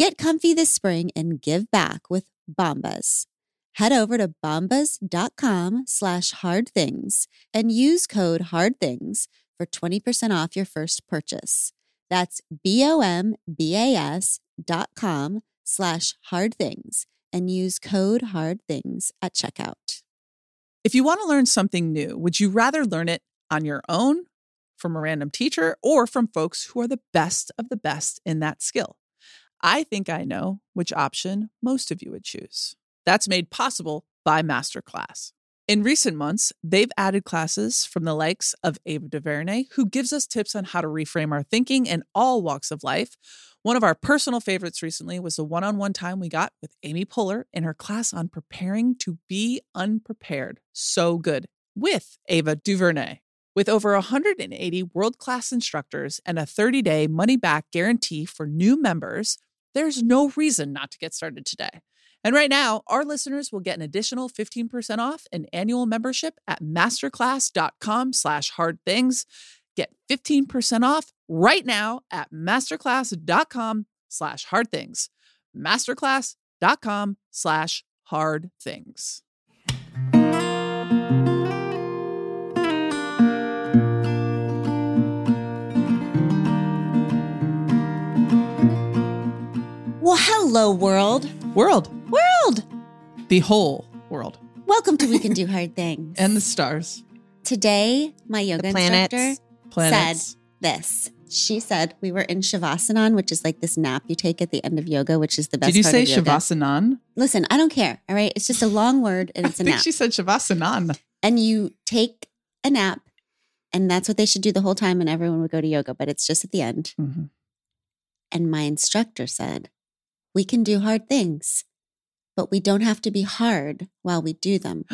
Get comfy this spring and give back with Bombas. Head over to bombas.com slash hard things and use code hard things for 20% off your first purchase. That's B-O-M-B-A-S dot com slash hard things and use code hard things at checkout. If you want to learn something new, would you rather learn it on your own, from a random teacher, or from folks who are the best of the best in that skill? I think I know which option most of you would choose. That's made possible by Masterclass. In recent months, they've added classes from the likes of Ava DuVernay, who gives us tips on how to reframe our thinking in all walks of life. One of our personal favorites recently was the one on one time we got with Amy Poehler in her class on preparing to be unprepared. So good with Ava DuVernay. With over 180 world class instructors and a 30 day money back guarantee for new members, there's no reason not to get started today. And right now, our listeners will get an additional 15% off an annual membership at masterclass.com slash hard things. Get 15% off right now at masterclass.com slash hard things. Masterclass.com slash hard things. Hello, world. World, World! the whole world, Welcome to We Can Do Hard Things. and the stars, Today, my yoga planets. instructor planets. said this. She said we were in Shavasana, which is like this nap you take at the end of yoga, which is the best Did you part say of yoga. Shavasana? Listen, I don't care. All right. It's just a long word and it's a think nap. she said Shavasana. and you take a nap, and that's what they should do the whole time, and everyone would go to yoga, but it's just at the end. Mhm. And my instructor said, We can do hard things, but we don't have to be hard while we do them.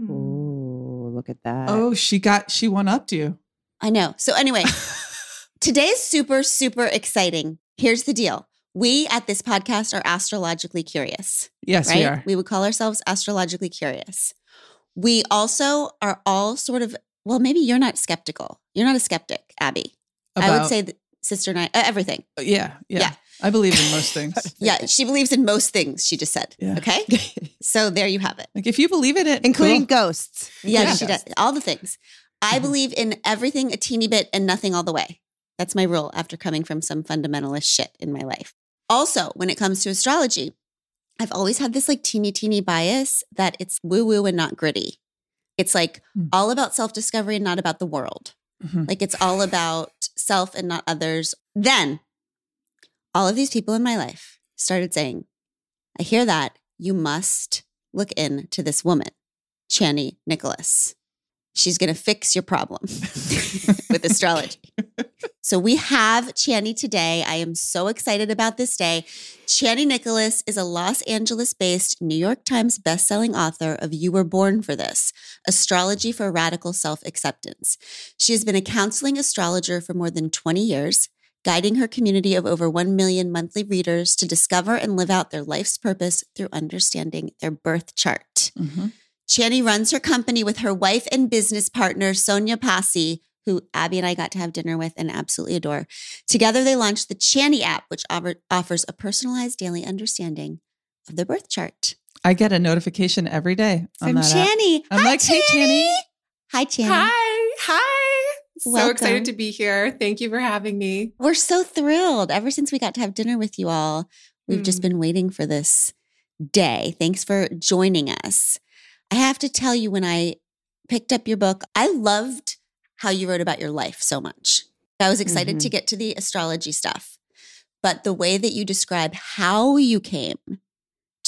Ooh, look at that. oh, she got she one upped you. I know. So, anyway, today's super, super exciting. Here's the deal we at this podcast are astrologically curious. Yes, right? we are. We would call ourselves astrologically curious. We also are all sort of, well, maybe you're not skeptical. You're not a skeptic, Abby. I would say that sister and I, uh, everything. yeah, yeah, Yeah. I believe in most things. Yeah, she believes in most things, she just said. Yeah. Okay. so there you have it. Like if you believe in it, Including cool. ghosts. Yeah, Including she does. All the things. I Mhm. believe in everything a teeny bit and nothing all the way. That's my rule after coming from some fundamentalist shit in my life. Also, when it comes to astrology, I've always had this like teeny, teeny bias that it's woo woo and not gritty. It's like Hmm. all about self discovery and not about the world. Mhm. Like it's all about self and not others. Then all of these people in my life started saying, I hear that. You must look into this woman, Chani Nicholas. She's going to fix your problem with astrology. So we have Chani today. I am so excited about this day. Chani Nicholas is a Los Angeles based New York Times bestselling author of You Were Born for This Astrology for Radical Self Acceptance. She has been a counseling astrologer for more than 20 years, guiding her community of over 1 million monthly readers to discover and live out their life's purpose through understanding their birth chart. Mhm. Chani runs her company with her wife and business partner, Sonya Passi, who Abby and I got to have dinner with and absolutely adore. Together, they launched the Chani app, which offer- offers a personalized daily understanding of the birth chart. I get a notification every day on From that app. Chani. I'm Hi, like, hey, Chani. Hi, Chani. Hi, hi. So Welcome. excited to be here. Thank you for having me. We're so thrilled. Ever since we got to have dinner with you all, we've just Mm. been waiting for this day. Thanks for joining us. I have to tell you, when I picked up your book, I loved how you wrote about your life so much. I was excited to get to the astrology stuff, but the way that you describe how you came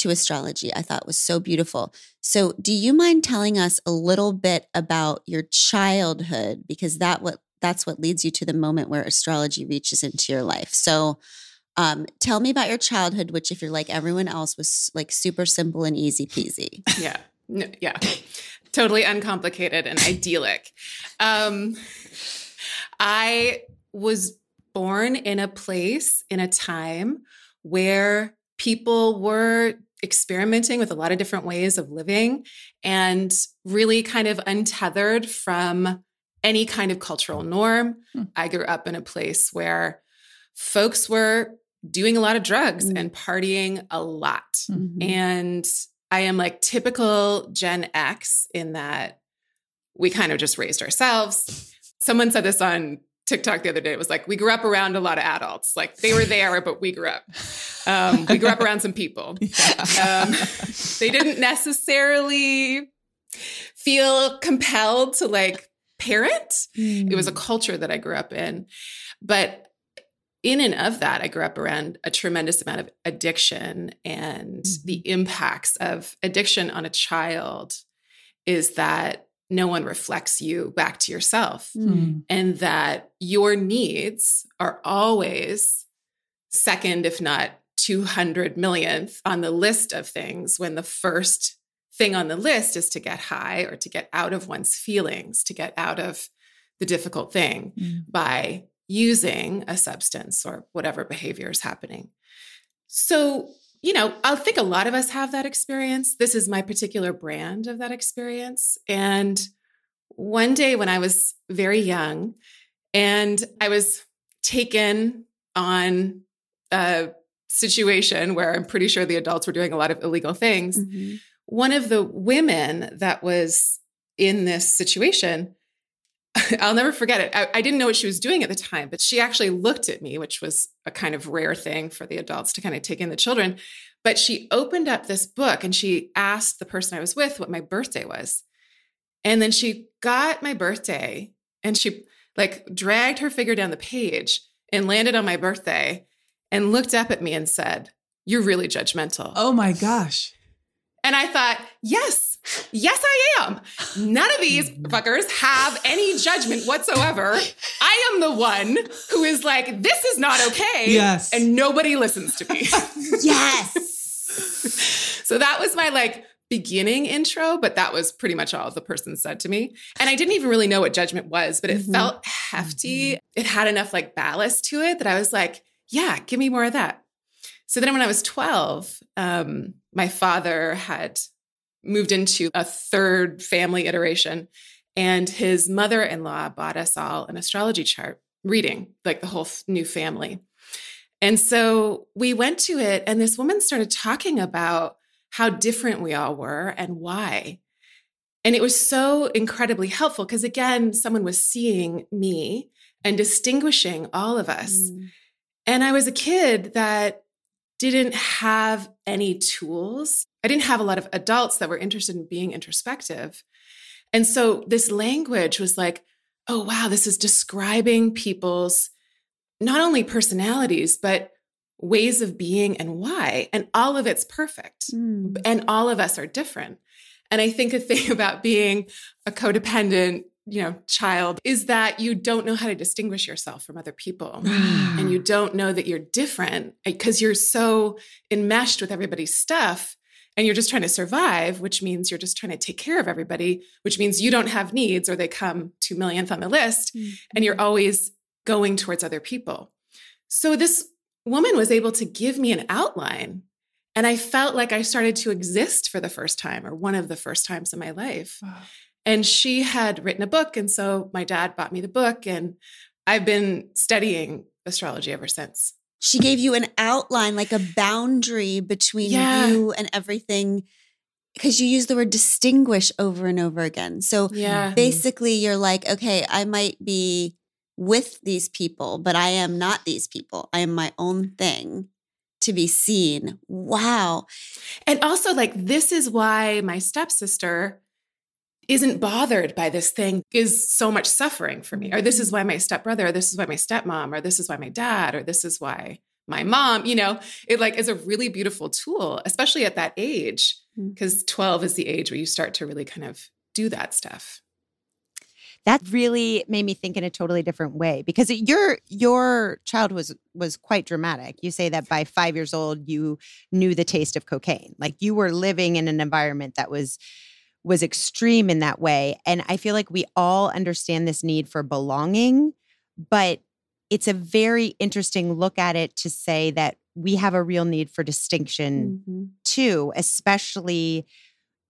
to astrology, I thought was so beautiful. So, do you mind telling us a little bit about your childhood because that what that's what leads you to the moment where astrology reaches into your life. So, Um, tell me about your childhood, which, if you're like everyone else, was like super simple and easy peasy. Yeah. No, yeah. Totally uncomplicated and idyllic. Um, I was born in a place, in a time where people were experimenting with a lot of different ways of living and really kind of untethered from any kind of cultural norm. Hmm. I grew up in a place where folks were doing a lot of drugs Mm. and partying a lot. Mhm. And I am like typical Gen X in that we kind of just raised ourselves. Someone said this on TikTok the other day. It was like, we grew up around a lot of adults. Like they were there, but we grew up. Um, we grew up around some people. Um, they didn't necessarily feel compelled to like parent. It was a culture that I grew up in. But in and of that, I grew up around a tremendous amount of addiction and the impacts of addiction on a child is that no one reflects you back to yourself Mm. and that your needs are always second, if not 200 millionth on the list of things when the first thing on the list is to get high or to get out of one's feelings, to get out of the difficult thing Mm. by using a substance or whatever behavior is happening. So, you know, I think a lot of us have that experience. This is my particular brand of that experience. And one day when I was very young and I was taken on a situation where I'm pretty sure the adults were doing a lot of illegal things, Mhm. one of the women that was in this situation, I'll never forget it. I, I didn't know what she was doing at the time, but she actually looked at me, which was a kind of rare thing for the adults to kind of take in the children. But she opened up this book and she asked the person I was with what my birthday was. And then she got my birthday and she like dragged her finger down the page and landed on my birthday and looked up at me and said, You're really judgmental. Oh my gosh. And I thought, yes, yes, I am. None of these fuckers have any judgment whatsoever. I am the one who is like, this is not okay. Yes. And nobody listens to me. Yes. so that was my like beginning intro, but that was pretty much all the person said to me. And I didn't even really know what judgment was, but it Mhm. felt hefty. It had enough like ballast to it that I was like, yeah, give me more of that. So then when I was 12, um, my father had moved into a third family iteration, and his mother in law bought us all an astrology chart reading, like the whole new family. And so we went to it, and this woman started talking about how different we all were and why. And it was so incredibly helpful because, again, someone was seeing me and distinguishing all of us. Mm. And I was a kid that didn't have any tools. I didn't have a lot of adults that were interested in being introspective. And so this language was like, oh, wow, this is describing people's not only personalities, but ways of being and why. And all of it's perfect. Mm. And all of us are different. And I think a thing about being a codependent, you know, child is that you don't know how to distinguish yourself from other people and you don't know that you're different because you're so enmeshed with everybody's stuff and you're just trying to survive, which means you're just trying to take care of everybody, which means you don't have needs or they come two millionth on the list mm-hmm. and you're always going towards other people. So this woman was able to give me an outline and I felt like I started to exist for the first time or one of the first times in my life. And she had written a book. And so my dad bought me the book, and I've been studying astrology ever since. She gave you an outline, like a boundary between Yeah. you and everything, because you use the word distinguish over and over again. So Yeah. basically, you're like, okay, I might be with these people, but I am not these people. I am my own thing to be seen. Wow. And also, like, this is why my stepsister isn't bothered by this thing is so much suffering for me or this is why my stepbrother or this is why my stepmom or this is why my dad or this is why my mom you know it like is a really beautiful tool especially at that age Mm. because 12 is the age where you start to really kind of do that stuff that really made me think in a totally different way because it, your your child was was quite dramatic. You say that by 5 years old you knew the taste of cocaine. Like you were living in an environment that was was extreme in that way and I feel like we all understand this need for belonging, but it's a very interesting look at it to say that we have a real need for distinction Mhm. too, especially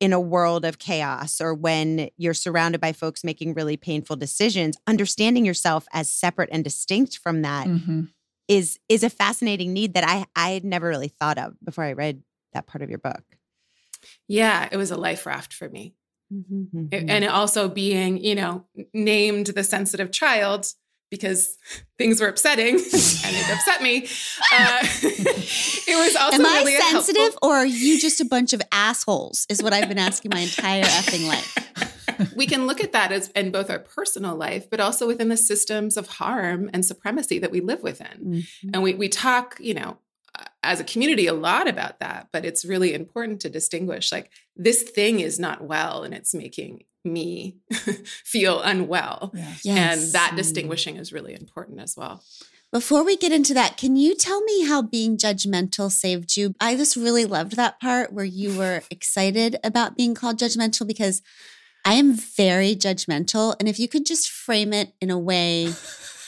in a world of chaos or when you're surrounded by folks making really painful decisions understanding yourself as separate and distinct from that Mhm. is is a fascinating need that i i had never really thought of before i read that part of your book Yeah, it was a life raft for me. Mhm. It- and also being, you know, named the sensitive child because things were upsetting and it upset me. Uh, it was also Am I really helpful- sensitive or are you just a bunch of assholes? Is what I've been asking my entire effing life. we can look at that as in both our personal life, but also within the systems of harm and supremacy that we live within. Mhm. And we we talk, you know, as a community a lot about that, but it's really important to distinguish like this thing is not well and it's making me feel unwell. Yeah. Yes. And that mm. distinguishing is really important as well. Before we get into that, can you tell me how being judgmental saved you? I just really loved that part where you were excited about being called judgmental because I am very judgmental. And if you could just frame it in a way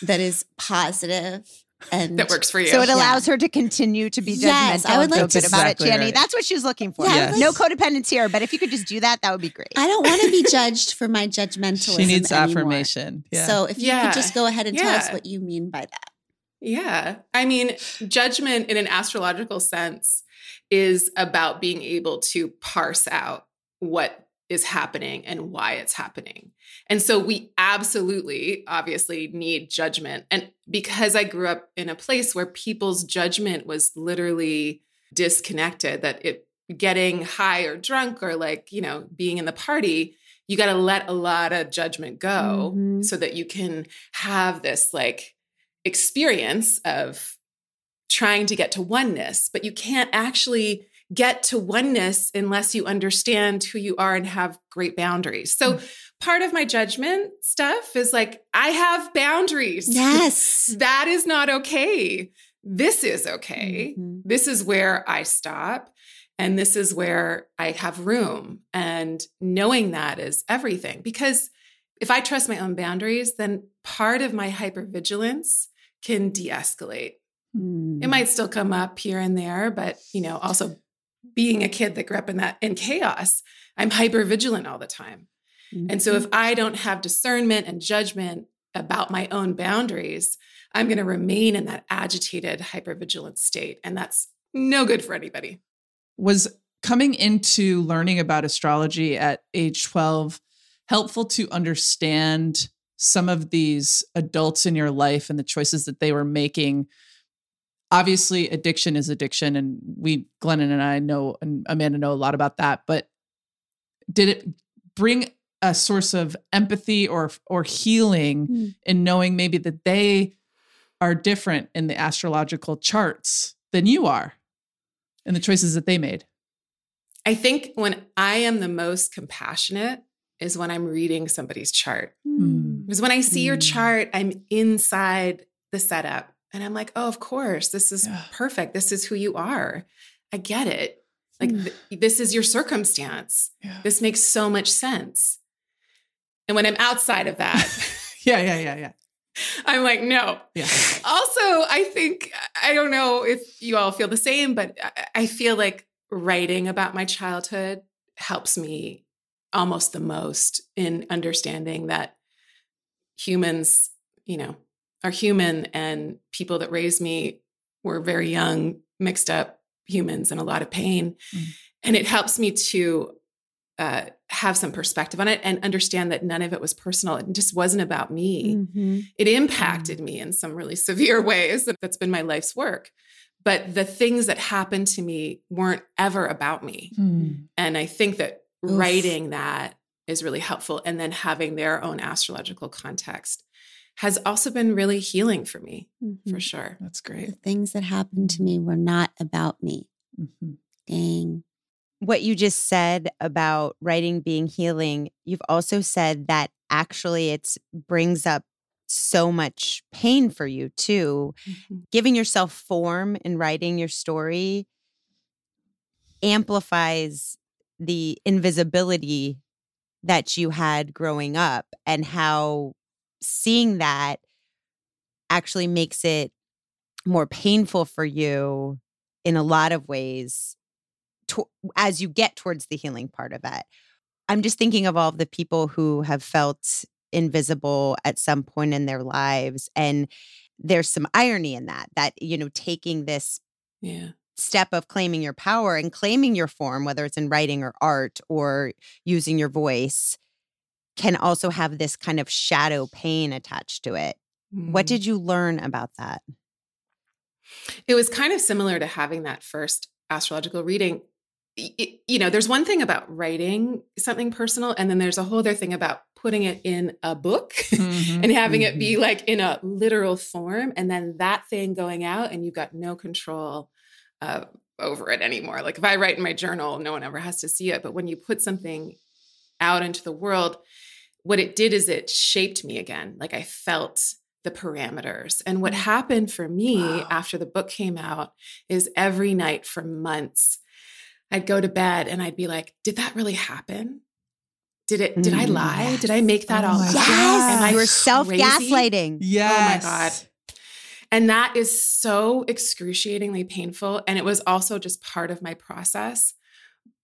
that is positive and That works for you. so it allows her to continue to be judgmental Yes, I would like to- good about Exactly it Jenny right. that's what she was looking for Yeah, Yes. no codependence here but if you could just do that that would be great I don't want to be judged for my judgmentalism. She needs anymore. affirmation. Yeah. So if you Yeah. could just go ahead and tell us what you mean by that. Yeah. I mean, judgment in an astrological sense is about being able to parse out what is happening and why it's happening. And so we absolutely, obviously, need judgment. And because I grew up in a place where people's judgment was literally disconnected, that it getting high or drunk or like, you know, being in the party, you got to let a lot of judgment go Mhm. so that you can have this like experience of trying to get to oneness, but you can't actually get to oneness unless you understand who you are and have great boundaries. So, part of my judgment stuff is like, I have boundaries. Yes. that is not okay. This is okay. Mhm. This is where I stop. And this is where I have room. And knowing that is everything. Because if I trust my own boundaries, then part of my hypervigilance can de escalate. Mm. It might still come up here and there, but you know, also being a kid that grew up in that in chaos, I'm hyper vigilant all the time. And so if mm-hmm. I don't have discernment and judgment about my own boundaries, I'm going to remain in that agitated hyper vigilant state and that's no good for anybody. was coming into learning about astrology at age 12 helpful to understand some of these adults in your life and the choices that they were making obviously addiction is addiction and we glennon and i know and amanda know a lot about that but did it bring a source of empathy or or healing Mm. in knowing maybe that they are different in the astrological charts than you are and the choices that they made I think when I am the most compassionate is when I'm reading somebody's chart. Mm. Because when I see your Mm. chart, I'm inside the setup and I'm like, oh, of course, this is Yeah. perfect. This is who you are. I get it. Like, Mm. th- this is your circumstance. yeah This makes so much sense. And when I'm outside of that, yeah yeah yeah yeah I'm like, no. yeah Also, I think, I don't know if you all feel the same, but I- I feel like writing about my childhood helps me almost the most in understanding that humans, you know, are human and people that raised me were very young, mixed up humans in a lot of pain. Mm. And it helps me to uh, have some perspective on it and understand that none of it was personal. It just wasn't about me Mhm. it impacted me in some really severe ways. That's been my life's work. But the things that happened to me weren't ever about me. Hmm. And I think that Oof. writing that is really helpful. And then having their own astrological context has also been really healing for me, Mhm. for sure. that's great. The great things that happened to me were not about me. Mhm. Dang. what you just said about writing being healing, you've also said that actually it brings up so much pain for you too. Mhm. Giving yourself form in writing your story amplifies the invisibility that you had growing up and how seeing that actually makes it more painful for you in a lot of ways to, as you get towards the healing part of it. I'm just thinking of all of the people who have felt invisible at some point in their lives and there's some irony in that that you know taking this Yeah. step of claiming your power and claiming your form, whether it's in writing or art or using your voice, can also have this kind of shadow pain attached to it. What Mm. did you learn about that? It was kind of similar to having that first astrological reading. Y- you know, there's one thing about writing something personal, and then there's a whole other thing about putting it in a book Mhm, and having it mhm. be like in a literal form, and then that thing going out, and you've got no control uh, over it anymore. Like if I write in my journal, no one ever has to see it. But when you put something out into the world, what it did is it shaped me again. Like I felt the parameters. And what happened for me Wow. after the book came out is every night for months, I'd go to bed and I'd be like, did that really happen? Did it, did I Mm, lie? Did I make that Oh all up? God. Am I you were self gaslighting. Yes. Oh my God. And that is so excruciatingly painful. And it was also just part of my process.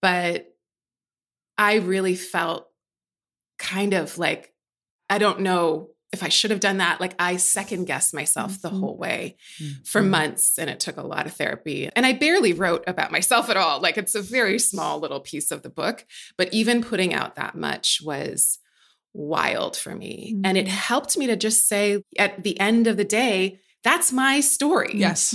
But I really felt kind of like, I don't know if I should have done that. Like I second guessed myself the Mhm. whole way for Mhm. months. And it took a lot of therapy. And I barely wrote about myself at all. Like it's a very small little piece of the book. But even putting out that much was wild for me. And it Mhm. helped me to just say at the end of the day, that's my story. Yes.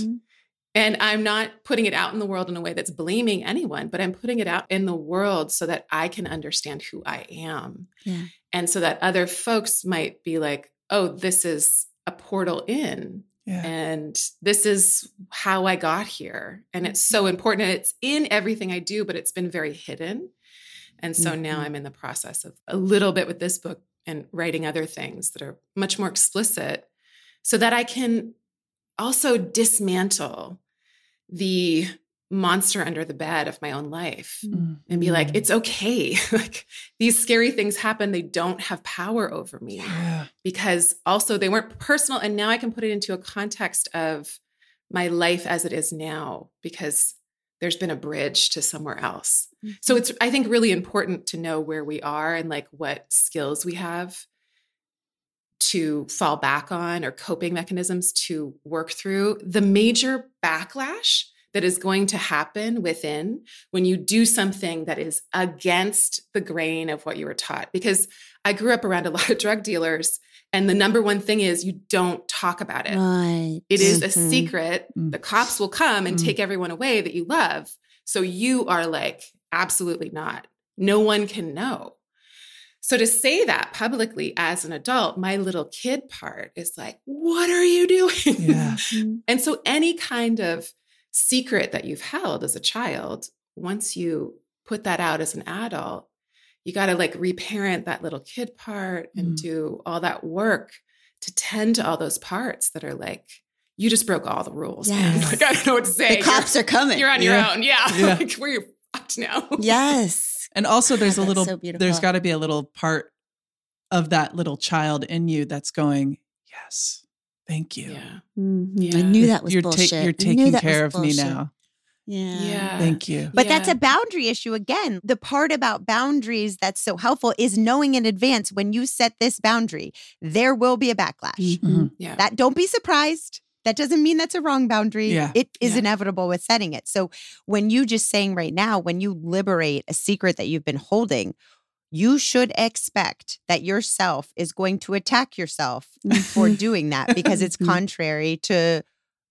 And I'm not putting it out in the world in a way that's blaming anyone, but I'm putting it out in the world so that I can understand who I am. Yeah. And so that other folks might be like, oh, this is a portal in. Yeah. And this is how I got here. And it's so important. It's in everything I do, but it's been very hidden. And so now Mhm. I'm in the process of a little bit with this book and writing other things that are much more explicit so that I can also dismantle the monster under the bed of my own life Mm. and be like, it's okay. like these scary things happen. They don't have power over me Yeah. because also they weren't personal. And now I can put it into a context of my life as it is now because there's been a bridge to somewhere else. So it's, I think, really important to know where we are and like what skills we have to fall back on or coping mechanisms to work through. The major backlash that is going to happen within when you do something that is against the grain of what you were taught. Because I grew up around a lot of drug dealers, and the number one thing is you don't talk about it. Right. It is a Mhm. secret. Mm. The cops will come and Mm. take everyone away that you love. So you are like, absolutely not. No one can know. So to say that publicly as an adult, my little kid part is like, what are you doing? Yeah. Mhm. and so any kind of secret that you've held as a child, once you put that out as an adult, you got to like reparent that little kid part and Mm. do all that work to tend to all those parts that are like, you just broke all the rules. man. Yes. Like, I don't know what to say. The cops are coming. you're, you're on Yeah. your own. Yeah. Yeah. like, we're fucked now. Yes. And also, there's a little, so there's got to be a little part of that little child in you that's going, yes, thank you. Yeah. Mhm. I knew that was you're, ta- bullshit. you're taking care was of me now. Yeah. Yeah. Thank you. But that's a boundary issue again. The part about boundaries that's so helpful is knowing in advance when you set this boundary, there will be a backlash. Mhm. Yeah. That don't be surprised. That doesn't mean that's a wrong boundary. Yeah. It is Yeah. inevitable with setting it. So when you just saying right now, when you liberate a secret that you've been holding, you should expect that yourself is going to attack yourself for doing that because it's Mhm. contrary to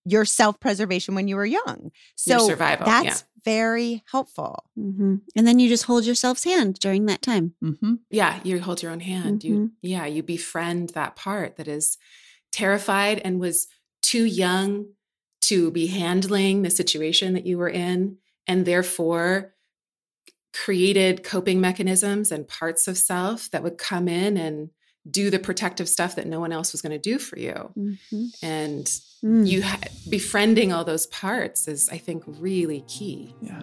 your self-preservation when you were young. Your So survival. that's very helpful. Mhm. And then you just hold yourself's hand during that time. hmm yeah you hold your own hand Mm-hmm. you yeah you befriend that part that is terrified and was too young to be handling the situation that you were in and therefore created coping mechanisms and parts of self that would come in and do the protective stuff that no one else was going to do for you. Mhm. And Mm. you ha- befriending all those parts is, I think, really key. Yeah.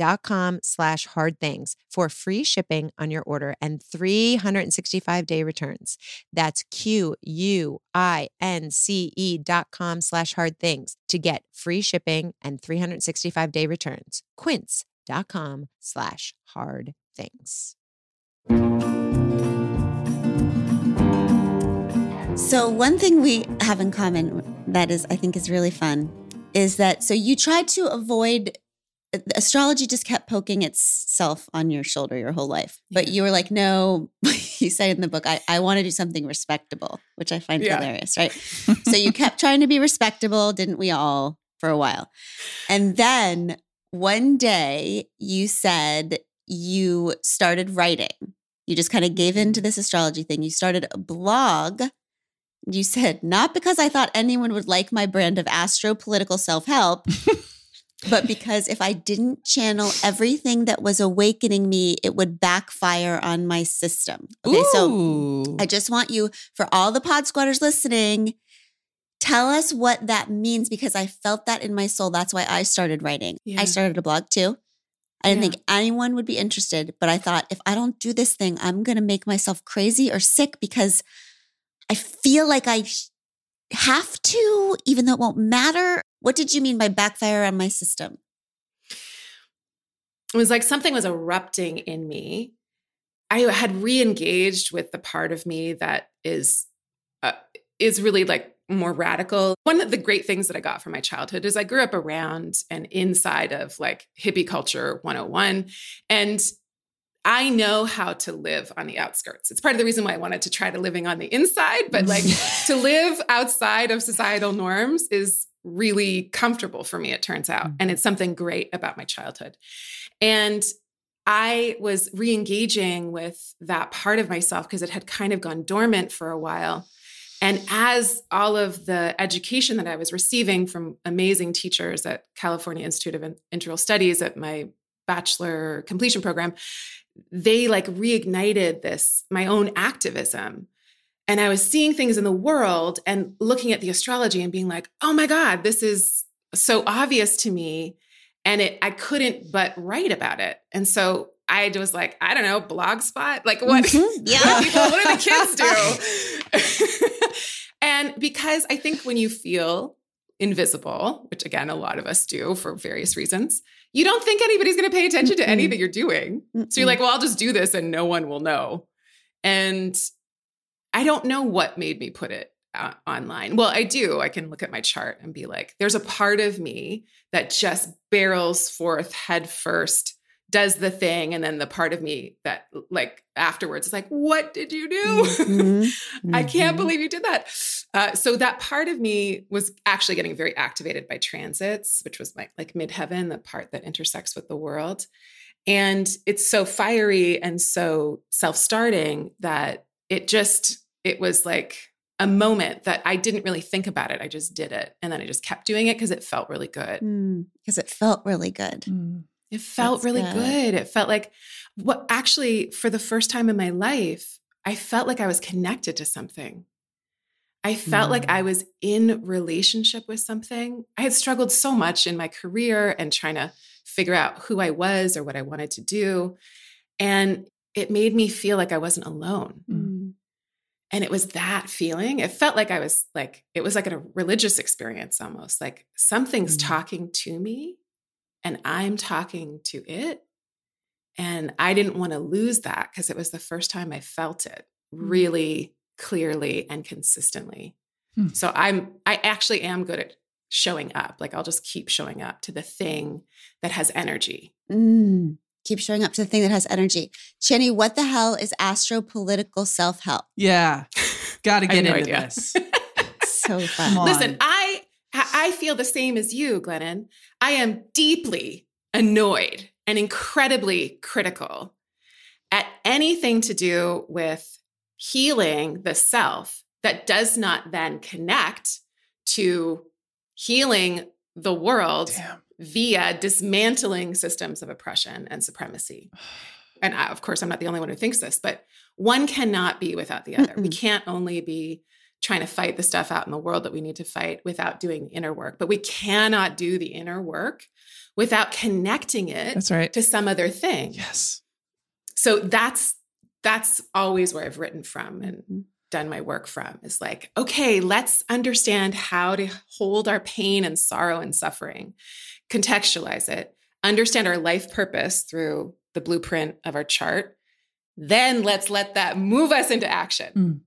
quince.com slash hard things for free shipping on your order and 365 day returns. That's Q U I N C E dot com slash hard things to get free shipping and 365 day returns. Quince.com slash hard things. So one thing we have in common that is I think is really fun is that so you try to avoid astrology just kept poking itself on your shoulder your whole life. But you were like, no, you said in the book, I, I want to do something respectable, which I find Yeah. hilarious, right? so you kept trying to be respectable, didn't we all, for a while? And then one day you said you started writing. You just kind of gave in to this astrology thing. You started a blog. You said, not because I thought anyone would like my brand of astro political self help, but because if I didn't channel everything that was awakening me, it would backfire on my system. Okay, so I just want you, for all the pod squatters listening, tell us what that means because I felt that in my soul. That's why I started writing. Yeah. I started a blog too. I didn't Yeah. think anyone would be interested, but I thought if I don't do this thing, I'm going to make myself crazy or sick because I feel like I have to, even though it won't matter. What did you mean by backfire on my system? it was like something was erupting in me. I had re-engaged with the part of me that is uh, is really like more radical. One of the great things that I got from my childhood is I grew up around and inside of like hippie culture 101 and I know how to live on the outskirts. It's part of the reason why I wanted to try to living on the inside, but like to live outside of societal norms is really comfortable for me, it turns out. And mm-hmm. it's something great about my childhood. And I was re engaging with that part of myself because it had kind of gone dormant for a while. And as all of the education that I was receiving from amazing teachers at California Institute of Integral Studies at my bachelor completion program, they like reignited this, my own activism. And I was seeing things in the world and looking at the astrology and being like, oh my God, this is so obvious to me. And it I couldn't but write about it. And so I was like, I don't know, blogspot? Like what, Mhm. what Yeah. do people, what do the kids do? and because I think when you feel invisible, which again, a lot of us do for various reasons, you don't think anybody's going to pay attention to any Mm-mm. that you're doing. So Mm-mm. you're like, well, I'll just do this and no one will know. And I don't know what made me put it uh, online. Well, I do. I can look at my chart and be like, there's a part of me that just barrels forth head first, does the thing. And then the part of me that, like, afterwards is like, what did you do? Mhm. I can't Mhm. believe you did that. Uh, so that part of me was actually getting very activated by transits, which was my like midheaven, the part that intersects with the world. And it's so fiery and so self-starting that it just it was like a moment that I didn't really think about it. I just did it, and then I just kept doing it because it felt really good. Because it felt really good. Mm. It felt That's really good. good. It felt like what actually, for the first time in my life, I felt like I was connected to something. I felt like Mm. I was in relationship with something. I had struggled so much in my career and trying to figure out who I was or what I wanted to do. And it made me feel like I wasn't alone. Mm. Mm. And it was that feeling. It felt like I was like, it was like a religious experience almost like something's Mm. talking to me and I'm talking to it. And I didn't want to lose that because it was the first time I felt it really clearly and consistently. Hmm. So I'm, I actually am good at showing up. Like I'll just keep showing up to the thing that has energy. Mm, keep showing up to the thing that has energy. Jenny, what the hell is astropolitical self help? Yeah. Got to get no into idea. this. So fun. Listen, I I feel the same as you, Glennon. I am deeply annoyed and incredibly critical at anything to do with healing the self that does not then connect to healing the world Damn. Via dismantling systems of oppression and supremacy. And I, of course, I'm not the only one who thinks this, but one cannot be without the other. We Mm-mm. can't only be trying to fight the stuff out in the world that we need to fight without doing the inner work, but we cannot do the inner work without connecting it That's right. to some other thing. Yes. So that's that's always where I've written from and Mhm. done my work from is like, okay, let's understand how to hold our pain and sorrow and suffering, contextualize it, understand our life purpose through the blueprint of our chart. Then let's let that move us into action. Mm.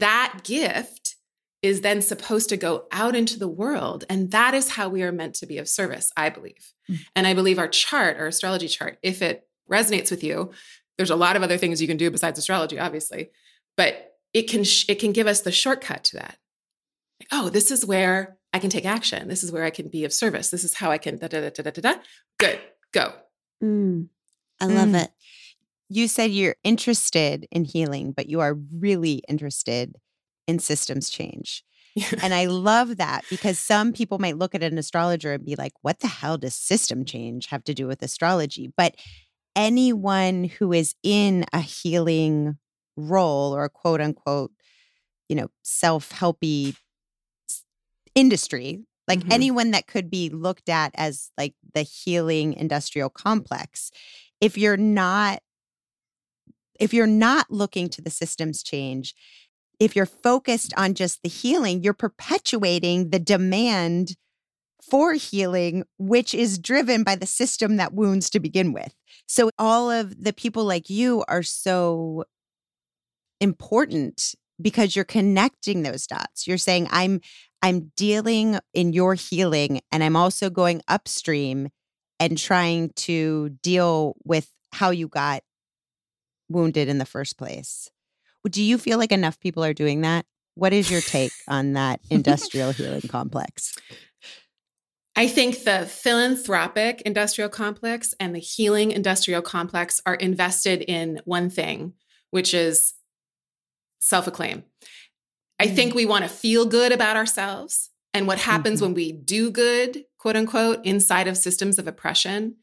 That gift is then supposed to go out into the world. And that is how we are meant to be of service, I believe. Mm. And I believe our chart, our astrology chart, if it resonates with you, there's a lot of other things you can do besides astrology, obviously, but it can sh- it can give us the shortcut to that. Oh, this is where I can take action. This is where I can be of service. This is how I can da da da da da da. da. Good, go. Mm. I love Mm. it. You said you're interested in healing, but you are really interested in systems change. And I love that because some people might look at an astrologer and be like, what the hell does system change have to do with astrology? But anyone who is in a healing role or a quote unquote, you know, self helpy industry, like Mhm. anyone that could be looked at as like the healing industrial complex, if you're not if you're not looking to the systems change, if you're focused on just the healing, you're perpetuating the demand for healing, which is driven by the system that wounds to begin with. So, all of the people like you are so important because you're connecting those dots. You're saying, I'm I'm dealing in your healing and I'm also going upstream and trying to deal with how you got wounded in the first place. Do you feel like enough people are doing that? What is your take on that industrial healing complex? I think the philanthropic industrial complex and the healing industrial complex are invested in one thing, which is self acclaim. I think we want to feel good about ourselves. And what happens Mhm. when we do good, quote unquote, inside of systems of oppression,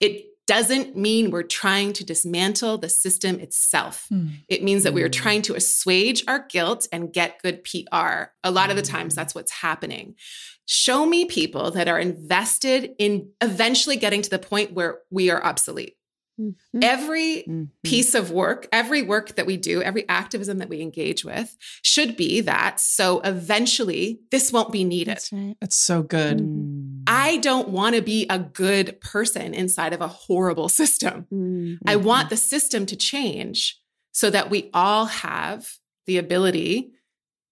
it doesn't mean we're trying to dismantle the system itself. Mm. It means that we are Mm. trying to assuage our guilt and get good PR. A lot of the times, Mm. that's what's happening. Show me people that are invested in eventually getting to the point where we are obsolete. Mhm. Every Mhm. piece of work, every work that we do, every activism that we engage with should be that. So eventually, this won't be needed. That's right. That's so good. Mm. I don't want to be a good person inside of a horrible system. Mm. I want the system to change so that we all have the ability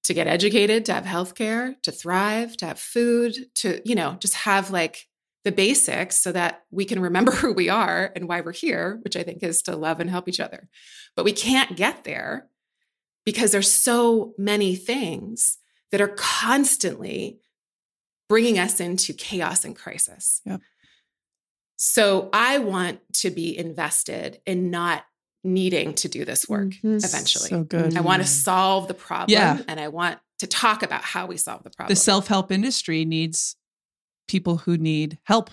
to get educated, to have healthcare, to thrive, to have food, to, you know, just have like the basics so that we can remember who we are and why we're here, which I think is to love and help each other. But we can't get there because there's so many things that are constantly bringing us into chaos and crisis. Yep. So I want to be invested in not needing to do this work Mhm. eventually. So good. I want to solve the problem Yeah. and I want to talk about how we solve the problem. The self help industry needs people who need help.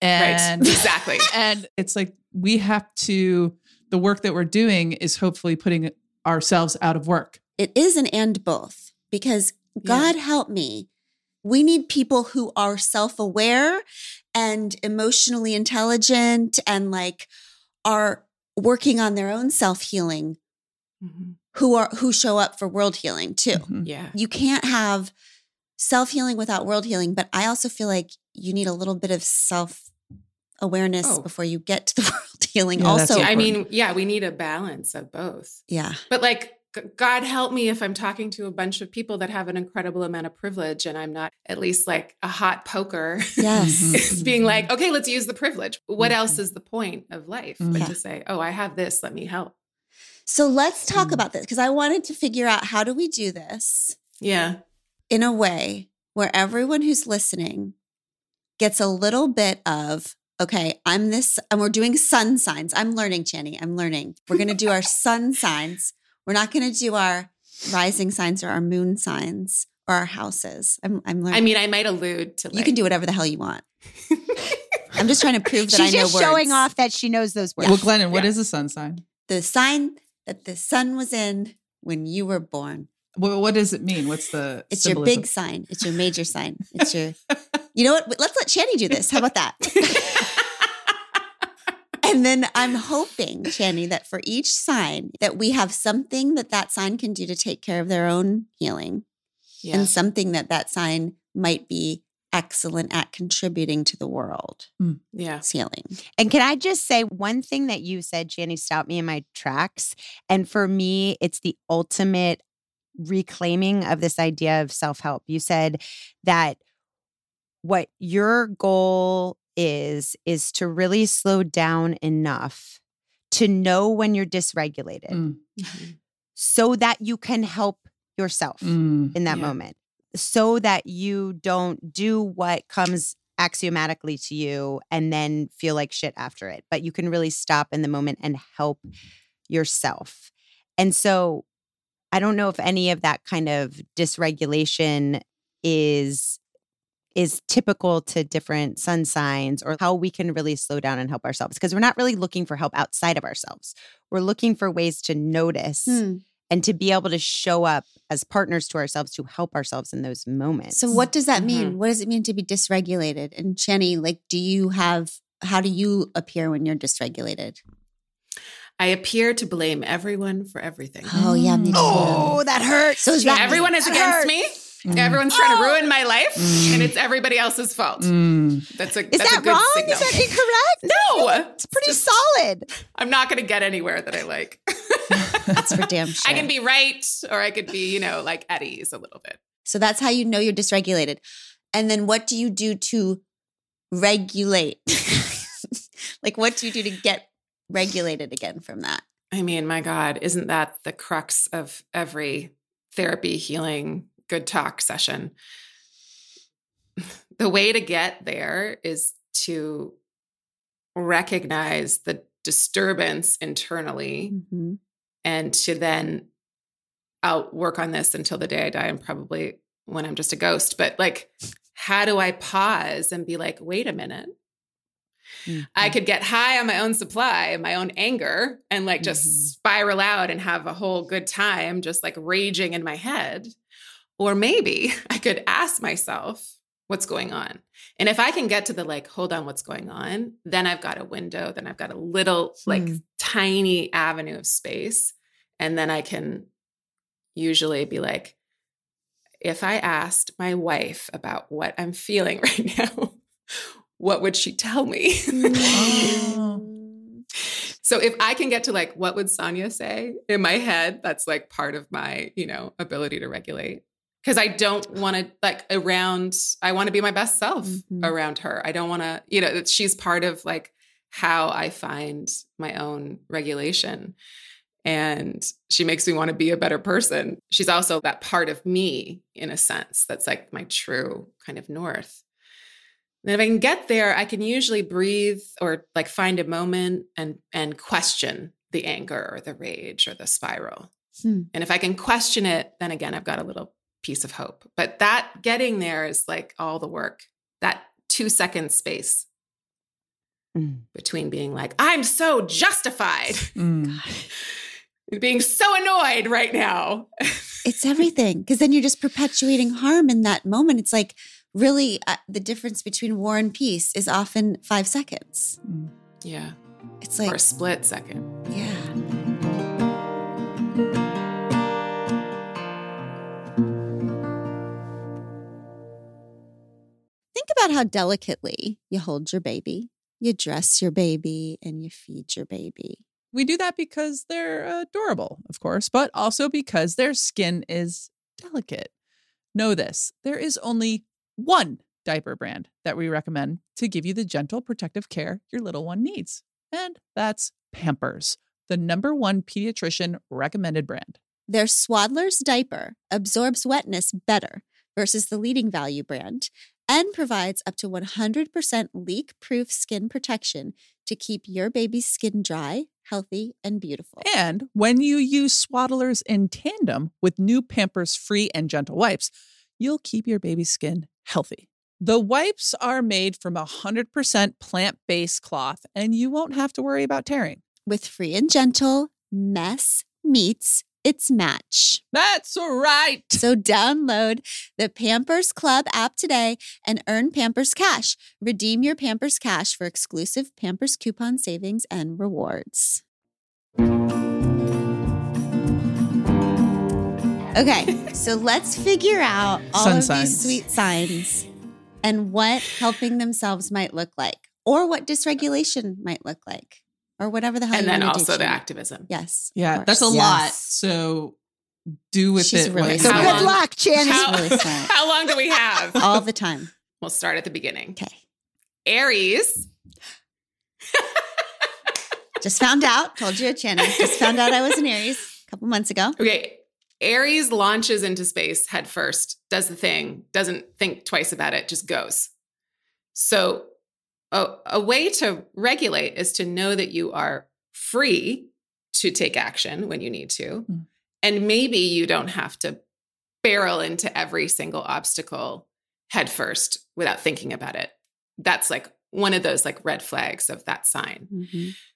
And right. Exactly. and it's like we have to the work that we're doing is hopefully putting ourselves out of work. It is an and both because God help me. We need people who are self aware and emotionally intelligent and like are working on their own self healing Mhm. who are who show up for world healing too. Mhm. Yeah. You can't have self healing without world healing, but I also feel like you need a little bit of self awareness Oh. before you get to the world healing. Yeah, also, I mean, yeah, we need a balance of both. yeah, But like, God help me if I'm talking to a bunch of people that have an incredible amount of privilege and I'm not at least like a hot poker. yes. It's being like, okay, let's use the privilege. What Mm-hmm. else is the point of life but. Yeah. to say, oh, I have this, let me help. So let's talk Mm. about this because I wanted to figure out how do we do this Yeah. In a way where everyone who's listening gets a little bit of okay, I'm this, and we're doing sun signs. I'm learning, Chani. I'm learning. We're going to do our sun signs. We're not going to do our rising signs or our moon signs or our houses. I'm, I'm learning. I mean, I might allude to like, you can do whatever the hell you want. I'm just trying to prove that She's I know just words. showing off that she knows those words. Well, Glennon, what Yeah. is a sun sign? the sign that the sun was in when you were born. What, what does it mean? What's the It's your big sign. It's your major sign. It's your. You know what? Let's let Chani do this. How about that? and then I'm hoping, Chani, that for each sign that we have something that that sign can do to take care of their own healing, yeah. and something that that sign might be excellent at contributing to the world's hmm. yeah. healing. And can I just say one thing that you said, Jenny, stopped me in my tracks. And for me, it's the ultimate reclaiming of this idea of self help. You said that what your goal is, is to really slow down enough to know when you're dysregulated Mm, Mhm. so that you can help yourself mm. in that Yeah. moment so that you don't do what comes axiomatically to you and then feel like shit after it but you can really stop in the moment and help yourself and so i don't know if any of that kind of dysregulation is is typical to different sun signs or how we can really slow down and help ourselves because we're not really looking for help outside of ourselves we're looking for ways to notice Hmm. and to be able to show up as partners to ourselves to help ourselves in those moments. So, what does that mean? Mhm. What does it mean to be dysregulated? And Chani, like, do you have? How do you appear when you're dysregulated? I appear to blame everyone for everything. Oh yeah, me too. Oh, that hurts. So is that- Everyone is That against hurts. me. Mm. Everyone's trying to Oh. ruin my life, Mm. and it's everybody else's fault. Mm. That's a Is that's that a good wrong? signal. Is that incorrect? no, It's pretty just- solid. I'm not going to get anywhere that I like. That's for damn sure. I can be right, or I could be, you know, like at ease a little bit. So that's how you know you're dysregulated. And then what do you do to regulate? like, what do you do to get regulated again from that? I mean, my God, isn't that the crux of every therapy, healing, good talk session? The way to get there is to recognize the disturbance internally Mhm. and to then I'll work on this until the day I die and probably when I'm just a ghost. But like, how do I pause and be like, wait a minute? I could get high on my own supply my own anger and like just Mhm. spiral out and have a whole good time, just like raging in my head. Or maybe I could ask myself, what's going on? And if I can get to the like, hold on, what's going on? Then I've got a window, then I've got a little, like, Hmm. tiny avenue of space. And then I can usually be like, if I asked my wife about what I'm feeling right now, what would she tell me? Oh. so if I can get to like, what would Sonya say in my head? That's like part of my, you know, ability to regulate. Cause I don't want to like around, I want to be my best self Mhm. around her. I don't want to, you know, she's part of like how I find my own regulation. And she makes me want to be a better person. She's also that part of me in a sense that's like my true kind of north. And if I can get there, I can usually breathe or like find a moment and and question the anger or the rage or the spiral. Hmm. And if I can question it, then again, I've got a little piece of hope. But that getting there is like all the work. That two second space Mm. between being like, I'm so justified, Mm. being so annoyed right now. It's everything. Because then you're just perpetuating harm in that moment. It's like really uh, the difference between war and peace is often five seconds. Mm. Yeah. It's like or a split second. Yeah. Think about how delicately you hold your baby, you dress your baby, and you feed your baby. We do that because they're adorable, of course, but also because their skin is delicate. Know this there is only one diaper brand that we recommend to give you the gentle protective care your little one needs, and that's Pampers, the number one pediatrician recommended brand. Their Swaddler's diaper absorbs wetness better versus the leading value brand and provides up to 100% leak proof skin protection to keep your baby's skin dry, healthy, and beautiful. And when you use Swaddlers in tandem with new Pampers free and gentle wipes, you'll keep your baby's skin healthy. The wipes are made from 100% plant based cloth, and you won't have to worry about tearing. With free and gentle, mess meets its match. That's right. So download the Pampers Club app today and earn Pampers Cash. Redeem your Pampers Cash for exclusive Pampers coupon savings and rewards. Okay, so let's figure out all Sun of signs. these sweet signs and what helping themselves might look like, or what dysregulation might look like, or whatever the hell. and you then wanna also the activism. Yes. Yeah, that's a course. lot. So do with She's it. really So you How good luck, Janice. How, really smart. how long do we have? All the time. We'll start at the beginning. Okay. Aries. Just found out. Told you, Shannon. Just found out I was an Aries a couple months ago. Okay. Aries launches into space headfirst, does the thing, doesn't think twice about it, just goes. So, a, a way to regulate is to know that you are free to take action when you need to. Mm. And maybe you don't have to barrel into every single obstacle headfirst without thinking about it. That's like one of those like red flags of that sign.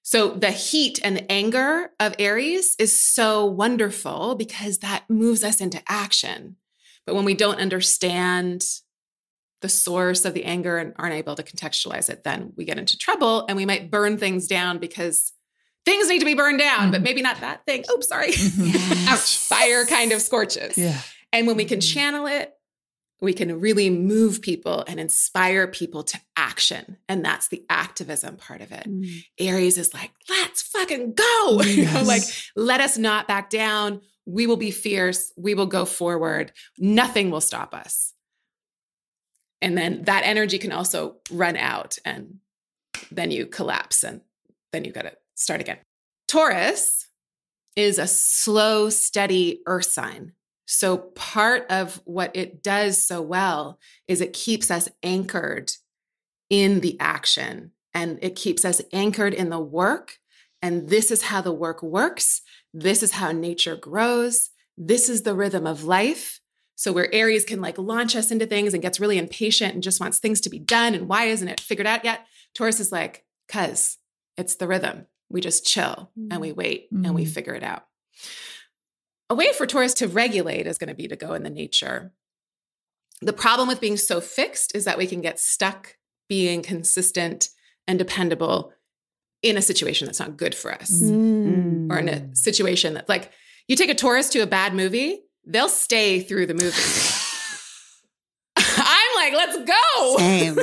So the heat and the anger of Aries is so wonderful because that moves us into action. But when we don't understand the source of the anger and aren't able to contextualize it, then we get into trouble and we might burn things down because things need to be burned down, but Mhm. maybe not that thing. Oh, sorry. Mhm. Ouch. Fire kind of scorches. Yeah. And when we can Mhm. channel it, we can really move people and inspire people to action. And that's the activism part of it. Mm. Aries is like, let's fucking go. You know, like, let us not back down. We will be fierce. We will go forward. Nothing will stop us. And then that energy can also run out and then you collapse and then you got to start again. Taurus is a slow, steady earth sign. So part of what it does so well is it keeps us anchored in the action and it keeps us anchored in the work. And this is how the work works. This is how nature grows. This is the rhythm of life. So where Aries can like launch us into things and gets really impatient and just wants things to be done and why isn't it figured out yet? Taurus is like, cuz it's the rhythm. We just chill and we wait and we Mhm. figure it out. A way for Taurus to regulate is going to be to go in the nature. The problem with being so fixed is that we can get stuck being consistent and dependable in a situation that's not good for us Mm. or in a situation that like you take a tourist to a bad movie, they'll stay through the movie. I'm like, let's go. Same.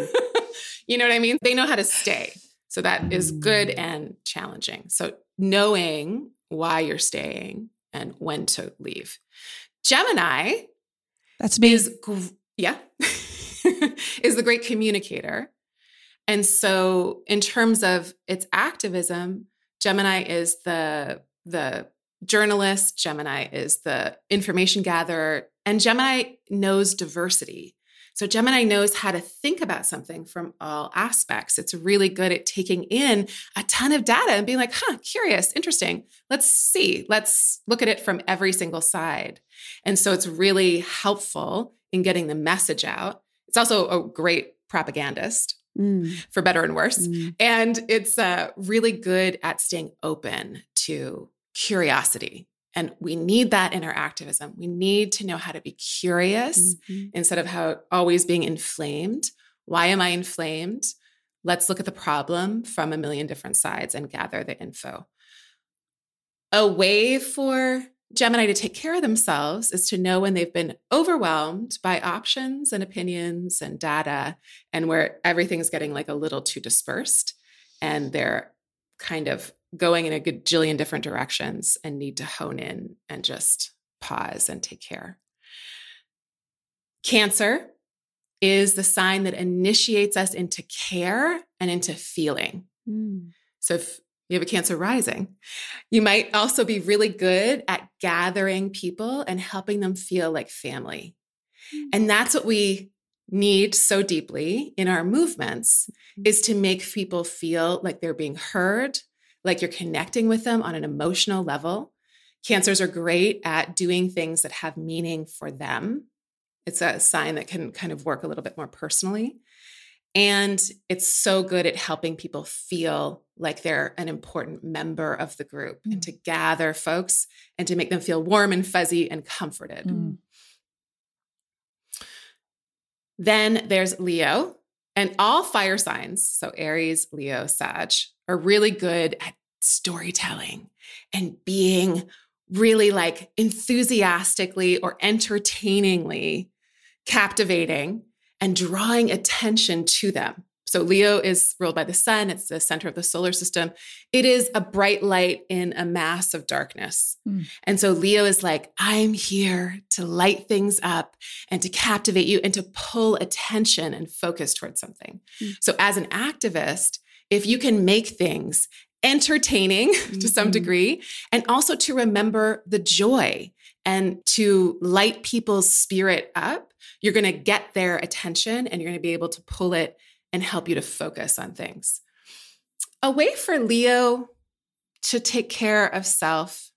you know what I mean? They know how to stay. So that is good and challenging. So knowing why you're staying and when to leave. Gemini That's me. is yeah is the great communicator and so in terms of its activism gemini is the the journalist gemini is the information gatherer and gemini knows diversity so gemini knows how to think about something from all aspects it's really good at taking in a ton of data and being like huh curious interesting let's see let's look at it from every single side and so it's really helpful in getting the message out. It's also a great propagandist, Mm. for better and worse. Mm. And it's uh, really good at staying open to curiosity. And we need that in our activism. We need to know how to be curious Mhm. instead of how always being inflamed. Why am I inflamed? Let's look at the problem from a million different sides and gather the info. A way for Gemini to take care of themselves is to know when they've been overwhelmed by options and opinions and data, and where everything's getting like a little too dispersed and they're kind of going in a gajillion different directions and need to hone in and just pause and take care. Cancer is the sign that initiates us into care and into feeling. Mm. So if you have a Cancer rising, you might also be really good at gathering people and helping them feel like family. And that's what we need so deeply in our movements is to make people feel like they're being heard, like you're connecting with them on an emotional level. Cancers are great at doing things that have meaning for them. It's a sign that can kind of work a little bit more personally. And it's so good at helping people feel like they're an important member of the group and to gather folks and to make them feel warm and fuzzy and comforted. Mm. Then there's Leo, and all fire signs, so Aries, Leo, Sag, are really good at storytelling and being really like enthusiastically or entertainingly captivating and drawing attention to them. So Leo is ruled by the sun, it's the center of the solar system. It is a bright light in a mass of darkness. Mm. And so Leo is like, I'm here to light things up and to captivate you and to pull attention and focus towards something. Mm. So as an activist, if you can make things entertaining to some Mhm. degree and also to remember the joy and to light people's spirit up, you're going to get their attention and you're going to be able to pull it and help you to focus on things. A way for Leo to take care of self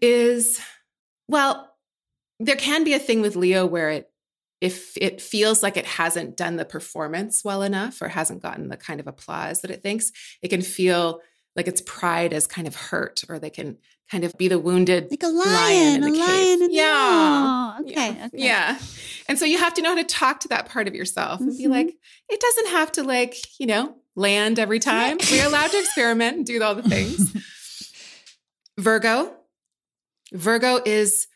is well, there can be a thing with Leo where it if it feels like it hasn't done the performance well enough or hasn't gotten the kind of applause that it thinks, it can feel like its pride is kind of hurt or they can kind of be the wounded Like a lion lion, in a the cave. lion. in the- Yeah. Okay. yeah. okay. Yeah. And so you have to know how to talk to that part of yourself and be like, mm-hmm. it doesn't have to like, you know, land every time. We're allowed to experiment and do all the things. Virgo. Virgo is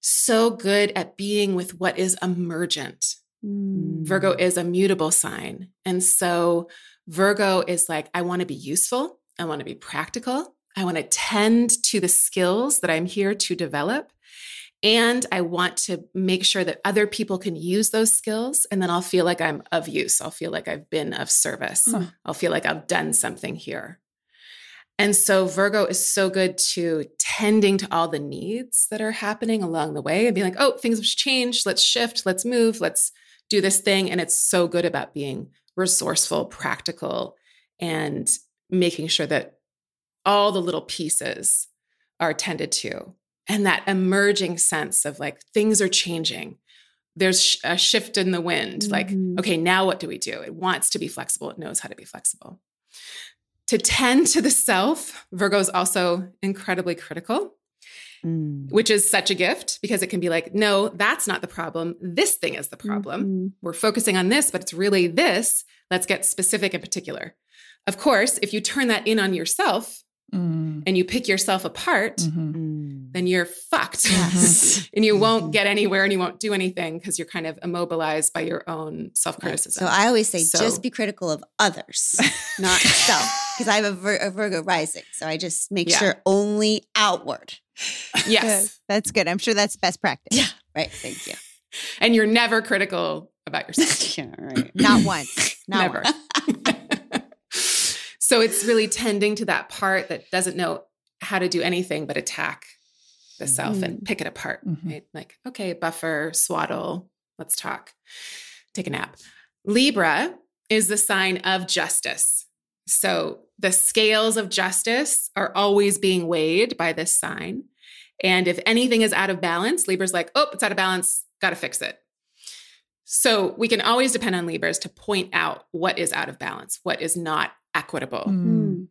so good at being with what is emergent. Mm. Virgo is a mutable sign. And so Virgo is like, I want to be useful. I want to be practical. I want to tend to the skills that I'm here to develop. And I want to make sure that other people can use those skills. And then I'll feel like I'm of use. I'll feel like I've been of service. Huh. I'll feel like I've done something here. And so Virgo is so good to tending to all the needs that are happening along the way and being like, oh, things have changed. Let's shift. Let's move. Let's do this thing. And it's so good about being resourceful, practical, and making sure that all the little pieces are tended to. And that emerging sense of like things are changing. There's a shift in the wind. Mhm. Like, okay, now what do we do? It wants to be flexible. It knows how to be flexible. To tend to the self, Virgo is also incredibly critical Mm. which is such a gift because it can be like, no, that's not the problem. This thing is the problem. Mhm. We're focusing on this, but it's really this. Let's get specific and particular. Of course, if you turn that in on yourself Mm. and you pick yourself apart, Mhm. Mm. then you're fucked. Yes. and you won't get anywhere and you won't do anything because you're kind of immobilized by your own self criticism. So I always say So- just be critical of others, not self, because I have a, Vir- a Virgo rising. So I just make Yeah. sure only outward. yes. Good. That's good. I'm sure that's best practice. Yeah. Right. Thank you. And you're never critical about yourself. yeah, right. Not once. Not Never. once. So it's really tending to that part that doesn't know how to do anything but attack the self and pick it apart. Mhm. Right? Like, okay, buffer, swaddle, let's talk, take a nap. Libra is the sign of justice. So the scales of justice are always being weighed by this sign. And if anything is out of balance, Libra's like, oh, it's out of balance, got to fix it. So we can always depend on Libras to point out what is out of balance, what is not equitable. Mm. Mm.